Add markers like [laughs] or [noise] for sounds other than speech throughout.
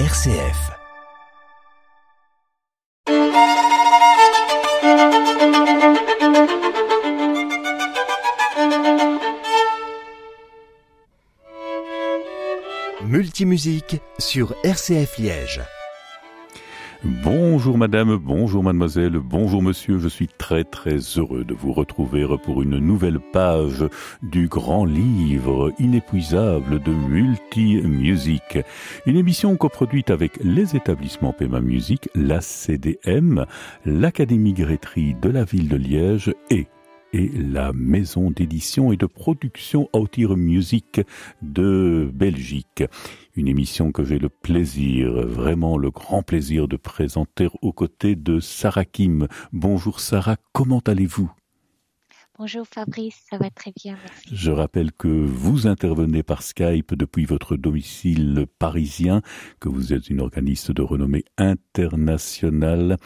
RCF. Multimusique sur RCF Liège. Bonjour madame, bonjour mademoiselle, bonjour monsieur, je suis très très heureux de vous retrouver pour une nouvelle page du grand livre inépuisable de Multi-Musique. Une émission coproduite avec les établissements Pema Musique, la CDM, l'Académie Grétry de la ville de Liège et et la maison d'édition et de production Autir Music de Belgique. Une émission que j'ai le plaisir, vraiment le grand plaisir de présenter aux côtés de Sarah Kim. Bonjour Sarah, comment allez-vous? Bonjour Fabrice, ça va très bien, merci. Je rappelle que vous intervenez par Skype depuis votre domicile parisien, que vous êtes une organiste de renommée internationale.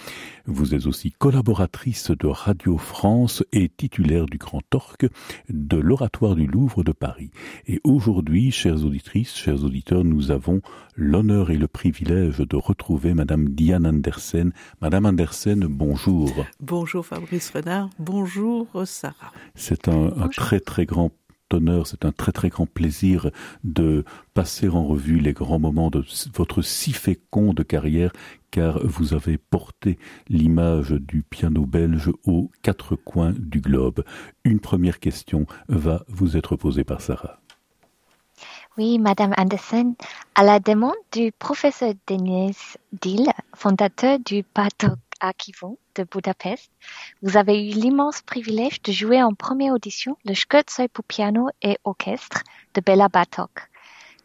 Vous êtes aussi collaboratrice de Radio France et titulaire du Grand Orque de l'Oratoire du Louvre de Paris. Et aujourd'hui, chères auditrices, chers auditeurs, nous avons l'honneur et le privilège de retrouver Madame Diane Andersen. Madame Andersen, bonjour. Bonjour Fabrice Renard, bonjour Sarah. C'est un, un très très grand honneur, c'est un très très grand plaisir de passer en revue les grands moments de votre si féconde carrière, car vous avez porté l'image du piano belge aux quatre coins du globe. Une première question va vous être posée par Sarah. Oui, Madame Anderson, à la demande du professeur Denis Dill, fondateur du Patok Akivon de Budapest, vous avez eu l'immense privilège de jouer en première audition le Scherzo pour piano et orchestre de Bela Bartok.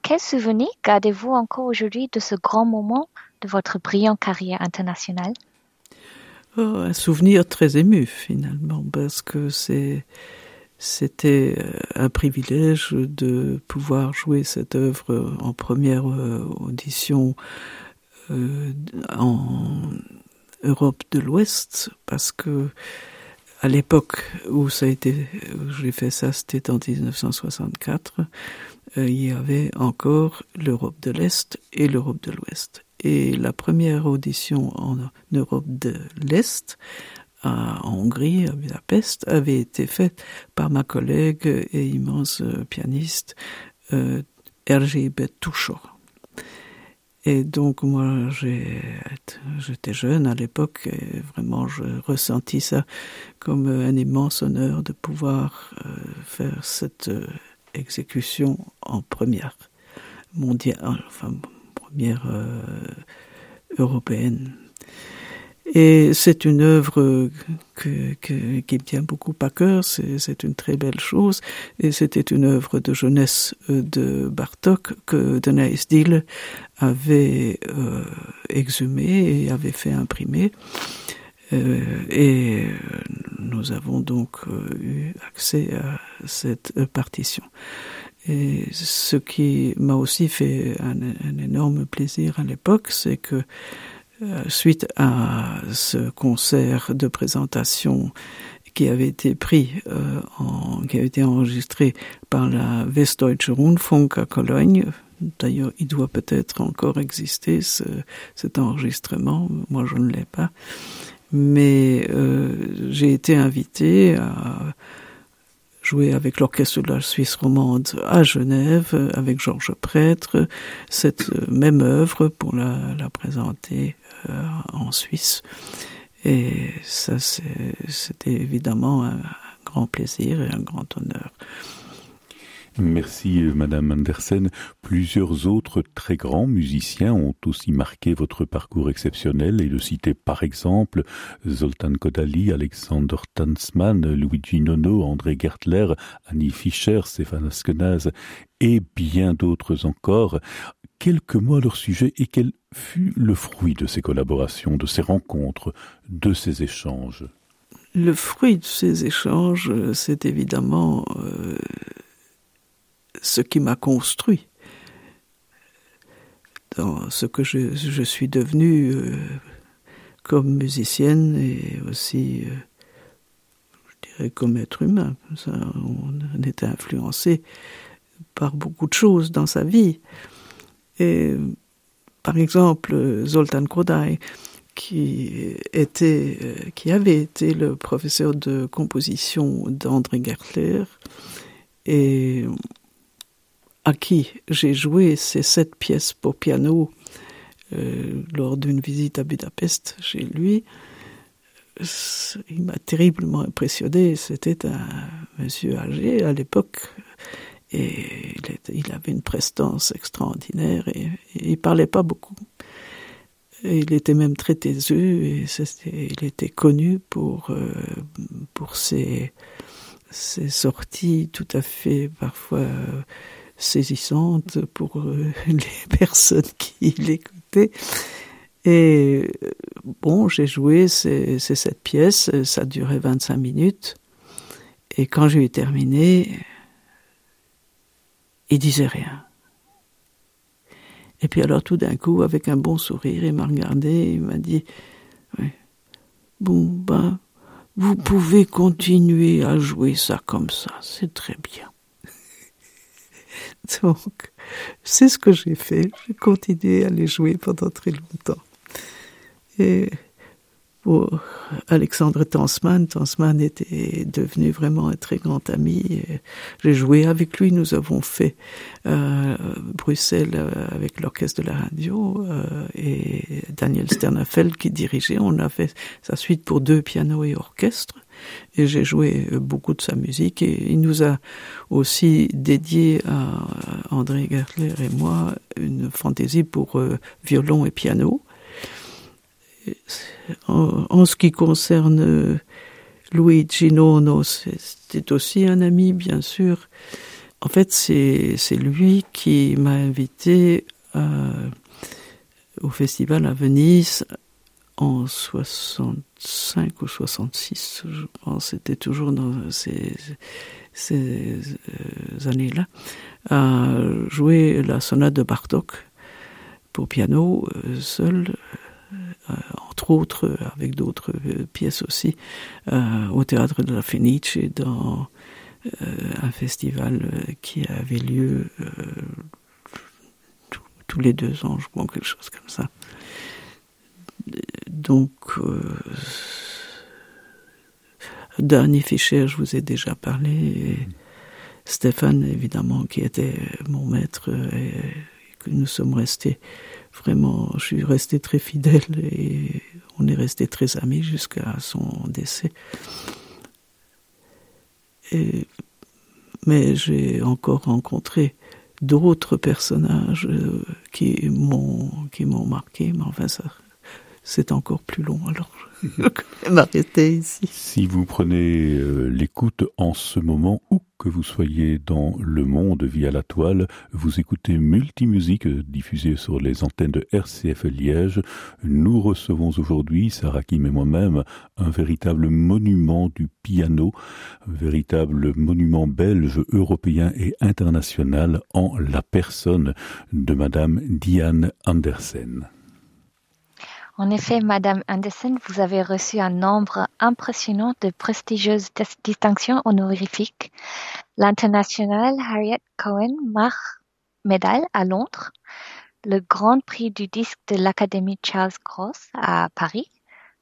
Quel souvenir gardez-vous encore aujourd'hui de ce grand moment de votre brillante carrière internationale? Oh, Un souvenir très ému finalement, parce que c'était euh, un privilège de pouvoir jouer cette œuvre en première euh, audition euh, en Europe de l'Ouest parce que à l'époque où ça a été, j'ai fait ça, c'était en 1964, euh, il y avait encore l'Europe de l'Est et l'Europe de l'Ouest. Et la première audition en Europe de l'Est, en Hongrie, à Budapest, avait été faite par ma collègue et immense pianiste euh, Ergi et donc moi j'étais jeune à l'époque et vraiment je ressentis ça comme un immense honneur de pouvoir euh, faire cette euh, exécution en première mondiale, enfin première euh, européenne. Et c'est une œuvre que, que, qui me tient beaucoup à cœur, c'est une très belle chose, et c'était une œuvre de jeunesse euh, de Bartok que Denise Dill avait euh, exhumé et avait fait imprimer. Euh, et nous avons donc euh, eu accès à cette partition. Et ce qui m'a aussi fait un, un énorme plaisir à l'époque, c'est que suite à ce concert de présentation qui avait été pris, euh, en, qui a été enregistré par la Westdeutsche Rundfunk à Cologne. D'ailleurs, il doit peut-être encore exister ce, cet enregistrement. Moi, je ne l'ai pas. Mais euh, j'ai été invité à joué avec l'orchestre de la Suisse romande à Genève avec Georges Prêtre cette même œuvre pour la, la présenter euh, en Suisse et ça c'était évidemment un grand plaisir et un grand honneur. Merci Madame Andersen. Plusieurs autres très grands musiciens ont aussi marqué votre parcours exceptionnel et de citer par exemple Zoltan Kodali, Alexander Tanzmann, Luigi Nono, André Gertler, Annie Fischer, Stéphane Askenaz et bien d'autres encore. Quelques mots à leur sujet et quel fut le fruit de ces collaborations, de ces rencontres, de ces échanges? Le fruit de ces échanges, c'est évidemment euh, ce qui m'a construit. Dans ce que je, suis devenu euh, comme musicienne et aussi euh, je dirais comme être humain. Ça, on était influencé par beaucoup de choses dans sa vie. Et par exemple, Zoltan Kodai, qui était, euh, qui avait été le professeur de composition d'André Gertler. Et à qui j'ai joué ces sept pièces pour piano euh, lors d'une visite à Budapest chez lui. Il m'a terriblement impressionné. C'était un monsieur âgé à l'époque et il avait une prestance extraordinaire et, et il parlait pas beaucoup. Il était même très taiseux et il était connu pour, euh, pour ses, ses sorties tout à fait parfois saisissantes pour euh, [laughs] les personnes qui l'écoutaient. Et bon, j'ai joué ces, ces sept pièces, ça durait 25 minutes. Et quand j'ai eu terminé, il disait rien. Et puis alors tout d'un coup, avec un bon sourire, il m'a regardé, il m'a dit, bon, ben, vous pouvez continuer à jouer ça comme ça, c'est très bien. [laughs] Donc, c'est ce que j'ai fait. J'ai continué à les jouer pendant très longtemps. Et pour Alexandre Tansman. Tansman était devenu vraiment un très grand ami. J'ai joué avec lui. Nous avons fait euh, Bruxelles euh, avec l'orchestre de la radio euh, et Daniel Sternafeld qui dirigeait. On a fait sa suite pour deux pianos et orchestre. Et j'ai joué beaucoup de sa musique et il nous a aussi dédié à André Gertler et moi une fantaisie pour euh, violon et piano en, ce qui concerne Luigi Nono, c'était aussi un ami, bien sûr. En fait, c'est lui qui m'a invité euh, au festival à Venise en 65 ou 66, je pense, c'était toujours dans ces, euh, années-là, à jouer la sonate de Bartok pour piano seul euh, entre autres euh, avec d'autres euh, pièces aussi, au théâtre de la Fenice dans un festival qui avait lieu tous les deux ans, je crois, quelque chose comme ça. Donc, Danny Fischer, je vous ai déjà parlé. Stéphane, évidemment, qui était mon maître et que nous sommes restés vraiment, je suis resté très fidèle et on est resté très amis jusqu'à son décès. Et, mais j'ai encore rencontré d'autres personnages euh, qui m'ont qui m'ont marqué, mais enfin ça c'est encore plus long alors m'arrêter ici. Si vous prenez euh, l'écoute en ce moment, où que vous soyez dans le monde via la toile, vous écoutez Multimusique diffusée sur les antennes de RCF Liège. Nous recevons aujourd'hui, Sarah Kim et moi-même, un véritable monument du piano, véritable monument belge, européen et international en la personne de Madame Diane Andersen. En effet, Madame Anderson, vous avez reçu un nombre impressionnant de prestigieuses distinctions honorifiques. L'International Harriet Cohen Mach Medal à Londres, le Grand Prix du disque de l'Académie Charles Gross à Paris,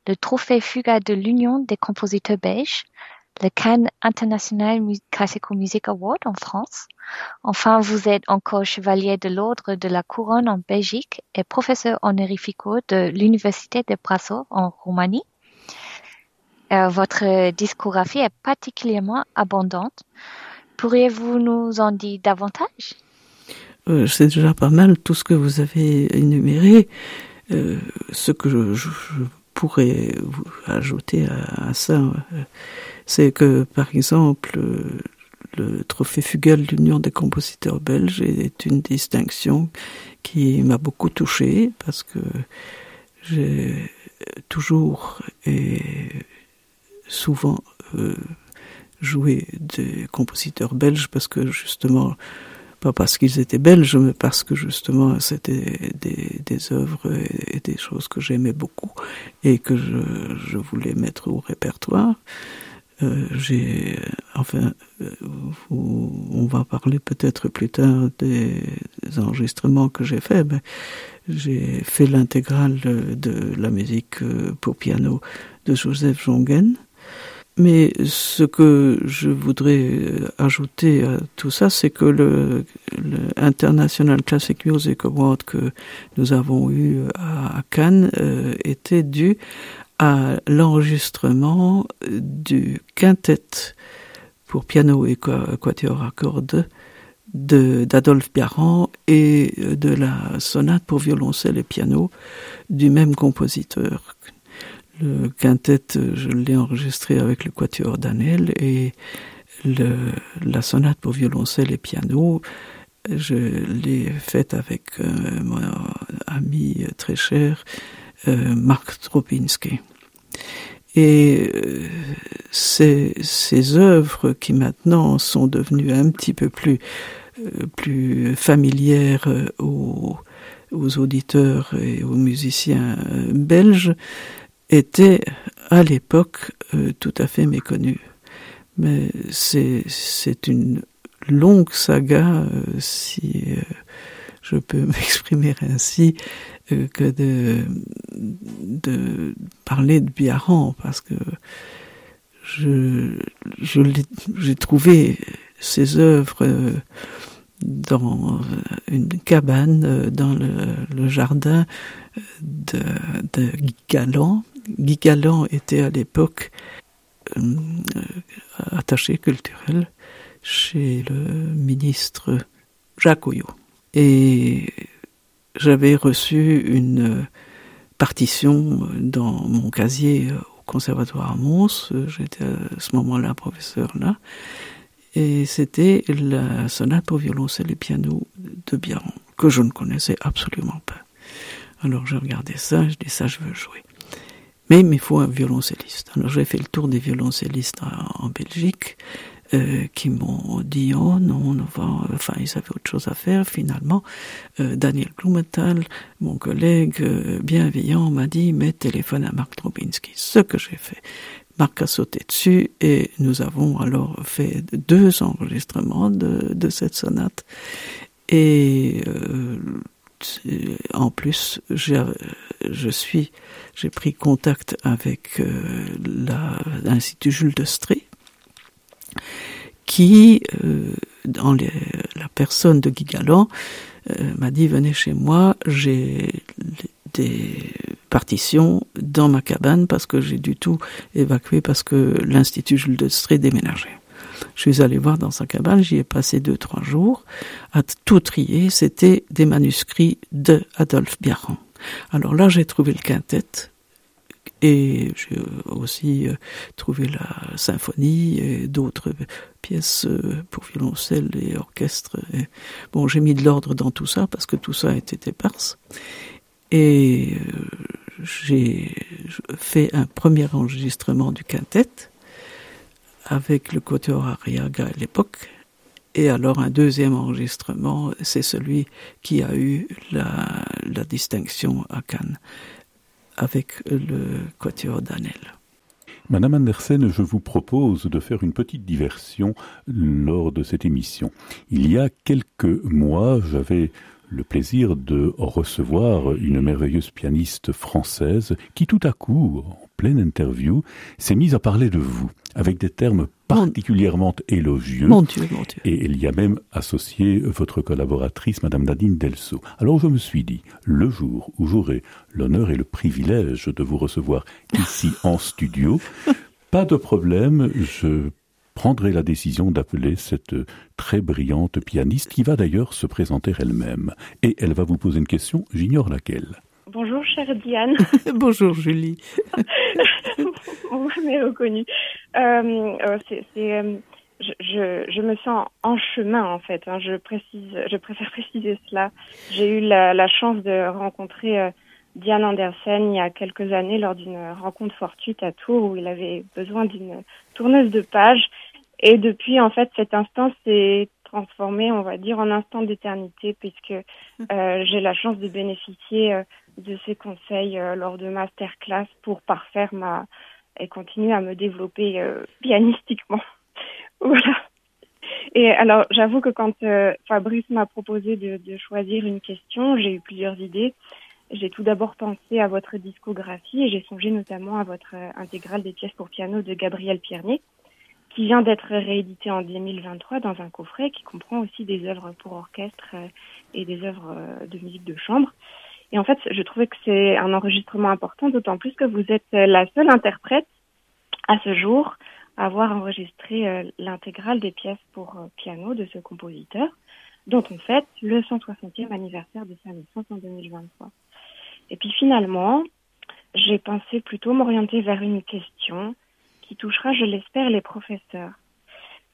le Trophée Fuga de l'Union des compositeurs belges, le Cannes International Classical Music Award en France. Enfin, vous êtes encore chevalier de l'Ordre de la Couronne en Belgique et professeur honorifico de l'Université de Brasov en Roumanie. Euh, votre discographie est particulièrement abondante. Pourriez-vous nous en dire davantage? Euh, C'est déjà pas mal tout ce que vous avez énuméré. Euh, ce que je, pourrais vous ajouter à, ça, c'est que, par exemple, le trophée Fugel de l'Union des compositeurs belges est une distinction qui m'a beaucoup touché parce que j'ai toujours et souvent euh, joué des compositeurs belges parce que justement pas parce qu'ils étaient belges, mais parce que justement c'était des, des œuvres et des choses que j'aimais beaucoup et que je, je voulais mettre au répertoire. Euh, j'ai, enfin, euh, on va parler peut-être plus tard des enregistrements que j'ai faits, mais j'ai fait l'intégrale de la musique euh, pour piano de Joseph Jongen. Mais ce que je voudrais ajouter à tout ça, c'est que le, International Classic Music Award que nous avons eu à, Cannes était dû à l'enregistrement du quintet pour piano et quatuor à cordes d'Adolphe Biaran et de la sonate pour violoncelle et piano du même compositeur. Le quintet, je l'ai enregistré avec le quatuor d'Anel et la sonate pour violoncelle et piano, je l'ai faite avec euh, mon ami très cher, euh, Marc Tropinski. Et euh, ces, œuvres qui maintenant sont devenues un petit peu plus, euh, plus familières euh, aux, aux, auditeurs et aux musiciens belges étaient à l'époque tout à fait méconnues. Mais c'est une longue saga, si je peux [laughs] m'exprimer ainsi, que de, de parler de Biaran parce que je, j'ai trouvé ses œuvres dans une cabane dans le, jardin de, de Guy Galland. Guy Galland était à l'époque euh, attaché culturel chez le ministre Jacques. Et j'avais reçu une partition dans mon casier au conservatoire à Mons. J'étais à ce moment-là professeur là. Et c'était la sonate pour violoncelle et piano de Biaron, que je ne connaissais absolument pas. Alors j'ai regardé ça, je dis ça je veux jouer. Mais il me faut un violoncelliste. Alors j'ai fait le tour des violoncellistes en Belgique euh, qui m'ont dit oh non, on va, enfin ils avaient autre chose à faire. Finalement, euh, Daniel Blumenthal, mon collègue euh, bienveillant, m'a dit mais téléphone à Marc Trobinski. Ce que j'ai fait. Marc a sauté dessus et nous avons alors fait deux enregistrements de, de cette sonate. Et euh, en plus, je suis, j'ai pris contact avec l'Institut Jules de qui, euh, dans la personne de Guy Galland, euh, m'a dit venez chez moi, j'ai des partitions dans ma cabane parce que j'ai du tout évacué parce que l'Institut Jules de Stré déménageait. Je suis allé voir dans sa cabane, j'y ai passé deux, trois jours, à tout trier, c'était des manuscrits de Adolphe Biaran. Alors là, j'ai trouvé le quintet, et j'ai aussi euh, trouvé la symphonie et d'autres pièces euh, pour violoncelle et orchestre. bon, j'ai mis de l'ordre dans tout ça parce que tout ça était éparse. Et euh, j'ai fait un premier enregistrement du quintet avec le quatuor Arriaga à l'époque. Et alors un deuxième enregistrement, c'est celui qui a eu la distinction à Cannes avec le quatuor d'Anel. Madame Andersen, je vous propose de faire une petite diversion lors de cette émission. Il y a quelques mois, j'avais le plaisir de recevoir une merveilleuse pianiste française qui tout à coup, en pleine interview, s'est mise à parler de vous, avec des termes particulièrement élogieux. Mon Dieu, mon Dieu. Et il y a même associé votre collaboratrice, Madame Nadine Delso. Alors je me suis dit, le jour où j'aurai l'honneur et le privilège de vous recevoir ici en studio, [laughs] pas de problème, je prendrai la décision d'appeler cette très brillante pianiste qui va d'ailleurs se présenter elle-même. Et elle va vous poser une question, j'ignore laquelle. Bonjour, chère Diane. [laughs] Bonjour, Julie. [laughs] Vous m'avez reconnue. Euh, euh, euh, je, je, me sens en chemin, en fait. Hein. Je, précise, je préfère [laughs] préciser cela. J'ai eu la, chance de rencontrer Diane Andersen il y a quelques années lors d'une rencontre fortuite à Tours où il avait besoin d'une tourneuse de page. Et depuis, en fait, cet instant s'est transformé, on va dire, en instant d'éternité puisque j'ai la chance de bénéficier de ses conseils euh, lors de masterclass pour parfaire ma, et continuer à me développer pianistiquement. [laughs] voilà. Et alors, j'avoue que quand Fabrice m'a proposé de, de, choisir une question, j'ai eu plusieurs idées. J'ai tout d'abord pensé à votre discographie et j'ai songé notamment à votre intégrale des pièces pour piano de Gabriel Piernier, qui vient d'être réédité en 2023 dans un coffret qui comprend aussi des œuvres pour orchestre euh, et des œuvres euh, de musique de chambre. Et en fait, je trouvais que c'est un enregistrement important, d'autant plus que vous êtes la seule interprète à ce jour à avoir enregistré euh, l'intégrale des pièces pour piano de ce compositeur, dont on fête le 160e anniversaire de sa naissance en 2023. Et puis finalement, j'ai pensé plutôt m'orienter vers une question qui touchera, je l'espère, les professeurs.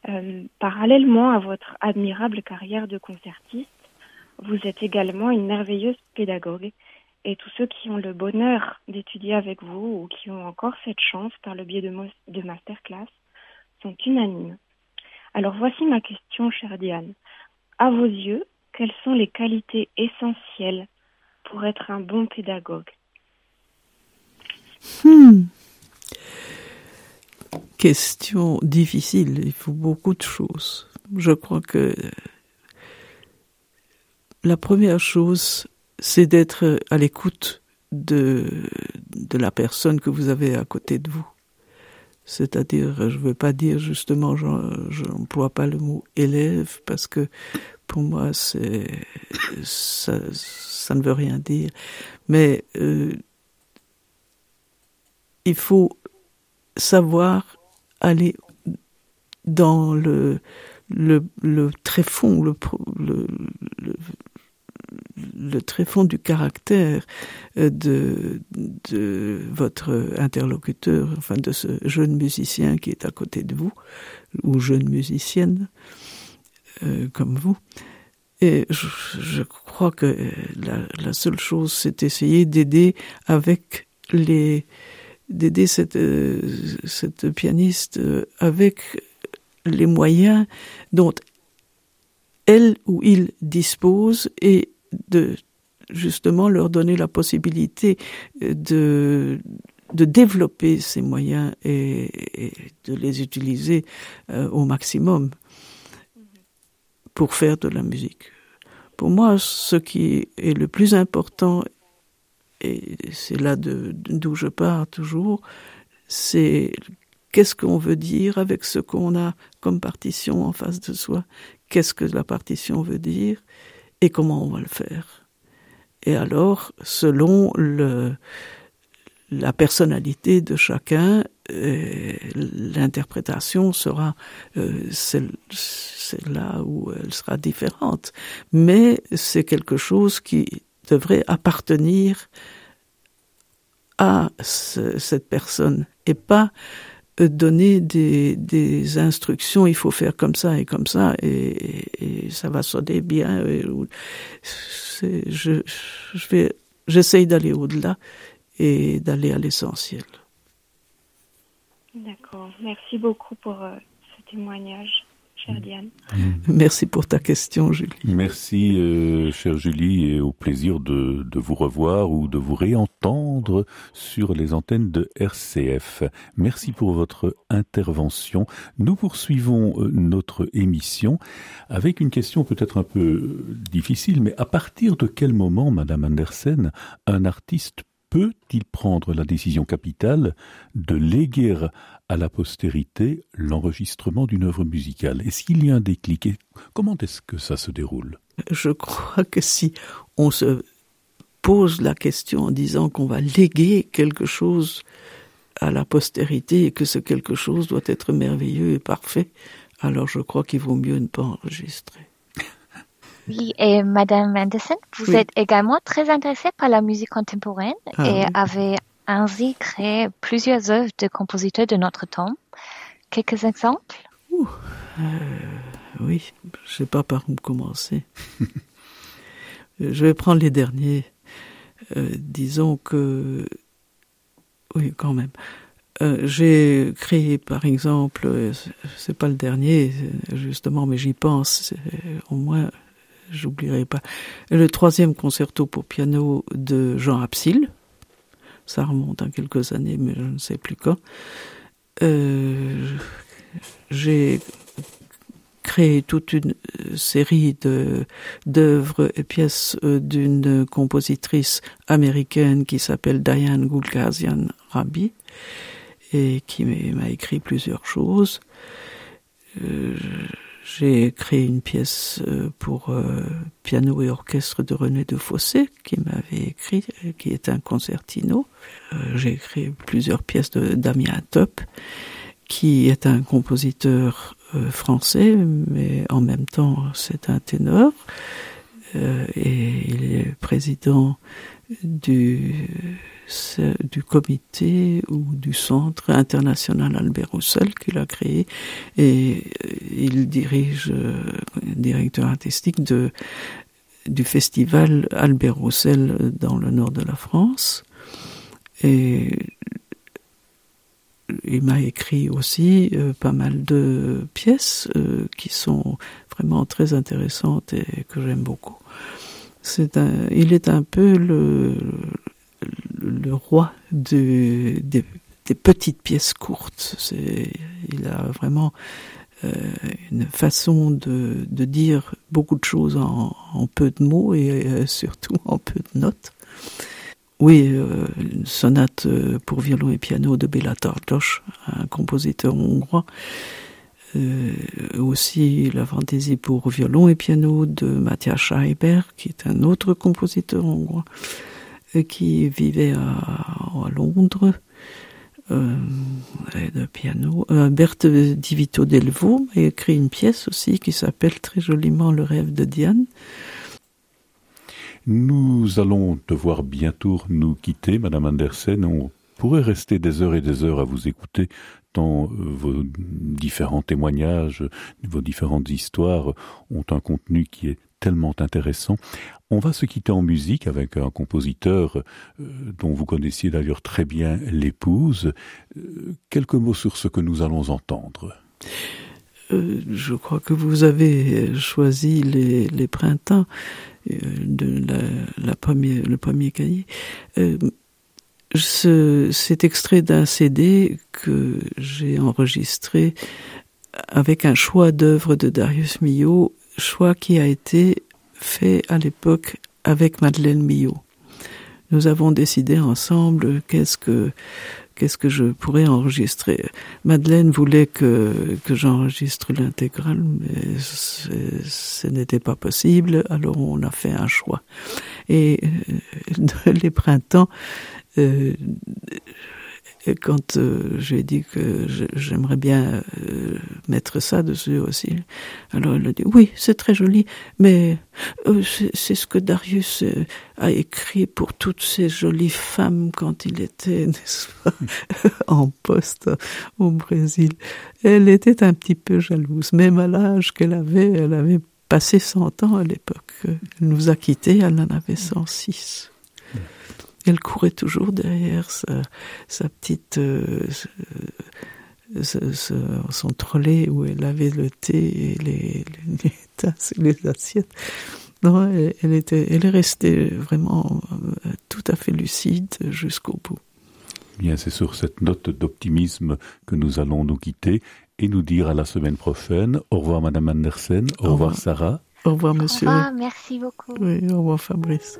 Euh, parallèlement à votre admirable carrière de concertiste, vous êtes également une merveilleuse pédagogue et tous ceux qui ont le bonheur d'étudier avec vous ou qui ont encore cette chance par le biais de, masterclass sont unanimes. Alors voici ma question, chère Diane. À vos yeux, quelles sont les qualités essentielles pour être un bon pédagogue? Hmm question difficile. Il faut beaucoup de choses. Je crois que la première chose, c'est d'être à l'écoute de, de la personne que vous avez à côté de vous. C'est-à-dire, je ne veux pas dire justement, je n'emploie pas le mot élève parce que pour moi, c'est ça, ne veut rien dire. Mais euh, il faut savoir aller dans le, le, le tréfonds, le, le, le, tréfonds du caractère euh, de, de votre interlocuteur, enfin de ce jeune musicien qui est à côté de vous, ou jeune musicienne euh, comme vous. Et je, je crois que la, la seule chose, c'est essayer d'aider avec les, d'aider cette, euh, cette pianiste euh, avec les moyens dont elle ou il dispose et de justement leur donner la possibilité de de développer ces moyens et, de les utiliser euh, au maximum pour faire de la musique. Pour moi, ce qui est le plus important et c'est là d'où je pars toujours, c'est qu'est-ce qu'on veut dire avec ce qu'on a comme partition en face de soi, qu'est-ce que la partition veut dire? Et comment on va le faire? Et alors, selon le, la personnalité de chacun, euh, l'interprétation sera euh, celle, là où elle sera différente. Mais c'est quelque chose qui devrait appartenir à ce, cette personne et pas euh, donner des, instructions, il faut faire comme ça et comme ça, et, ça va sonner bien. je, j'essaye d'aller au-delà et d'aller à l'essentiel. D'accord. Merci beaucoup pour euh, ce témoignage. Diane. Merci pour ta question, Julie. Merci, euh, chère Julie, et au plaisir de, de, vous revoir ou de vous réentendre sur les antennes de RCF. Merci pour votre intervention. Nous poursuivons euh, notre émission avec une question peut-être un peu difficile, mais à partir de quel moment, Madame Andersen, un artiste peut-il prendre la décision capitale de léguer à la postérité l'enregistrement d'une œuvre musicale? Est-ce qu'il y a un déclic Comment est-ce que ça se déroule? Je crois que si on se pose la question en disant qu'on va léguer quelque chose à la postérité et que ce quelque chose doit être merveilleux et parfait, alors je crois qu'il vaut mieux ne pas enregistrer. Oui, et Madame Anderson, vous oui. êtes également très intéressée par la musique contemporaine ah, et oui. avez ainsi créé plusieurs œuvres de compositeurs de notre temps. Quelques exemples? Ouh, euh, Oui, je ne sais pas par où commencer. [laughs] je vais prendre les derniers. Euh, disons que... Oui, quand même. Euh, j'ai créé, par exemple, c'est pas le dernier, justement, mais j'y pense, au moins j'oublierai pas, le troisième concerto pour piano de Jean Absil, Ça remonte à quelques années, mais je ne sais plus quand. Euh, j'ai créé toute une série de d'œuvres et pièces euh, d'une compositrice américaine qui s'appelle Diane Gulgazian Rabi et qui m'a écrit plusieurs choses. Euh, j'ai créé une pièce euh, pour euh, piano et orchestre de René de Fossé, qui m'avait écrit, euh, qui est un concertino. J'ai écrit plusieurs pièces de Damien Top, qui est un compositeur français, mais en même temps c'est un ténor. et il est président du du comité ou du centre international Albert Roussel qu'il a créé et euh, il dirige euh, directeur artistique de du festival Albert Roussel dans le nord de la France et il m'a écrit aussi euh, pas mal de pièces qui sont vraiment très intéressantes et que j'aime beaucoup. C'est un, il est un peu le, le roi de, des petites pièces courtes. Il a vraiment euh, une façon de, dire beaucoup de choses en, peu de mots et euh, surtout en peu de notes. Oui, euh, une sonate pour violon et piano de Béla Tardos, un compositeur hongrois. Aussi la fantaisie pour violon et piano de Matthias Schreiber, qui est un autre compositeur hongrois qui vivait à, à Londres, euh, piano. Euh, Berthe Divito Delvaux a écrit une pièce aussi qui s'appelle très joliment Le rêve de Diane. Nous allons devoir bientôt nous quitter, Madame Andersen. On pourrait rester des heures et des heures à vous écouter tant euh, vos différents témoignages, vos différentes histoires ont un contenu qui est tellement intéressant. On va se quitter en musique avec un compositeur euh, dont vous connaissiez d'ailleurs très bien l'épouse. Euh, quelques mots sur ce que nous allons entendre. Euh, je crois que vous avez choisi les, printemps de la, première, le premier cahier. C'est extrait d'un CD que j'ai enregistré avec un choix d'œuvres de Darius Milhaud choix qui a été fait à l'époque avec Madeleine Millot. Nous avons décidé ensemble qu'est-ce que qu'est-ce que je pourrais enregistrer. Madeleine voulait que, que j'enregistre l'intégrale, mais ce n'était pas possible, alors on a fait un choix. Et euh, [laughs] les printemps, euh, quand euh, j'ai dit que j'aimerais bien euh, mettre ça dessus aussi, alors elle a dit oui, c'est très joli, mais euh, c'est ce que Darius a écrit pour toutes ces jolies femmes quand il était, [laughs] n'est-ce pas, en poste au Brésil. Elle était un petit peu jalouse, même à l'âge qu'elle avait, elle avait passé 100 ans à l'époque. Elle nous a quittés, elle en avait 106 elle courait toujours derrière sa, sa petite euh, ce, ce, son trolley où elle avait le thé et les, les tasses et les assiettes. Non, elle, elle, était, elle est restée vraiment euh, tout à fait lucide jusqu'au bout. Bien, c'est sur cette note d'optimisme que nous allons nous quitter et nous dire à la semaine prochaine. Au revoir, Madame Andersen. Au, au revoir, revoir, Sarah. Au revoir, monsieur. Au revoir, merci beaucoup. Oui, au revoir, Fabrice.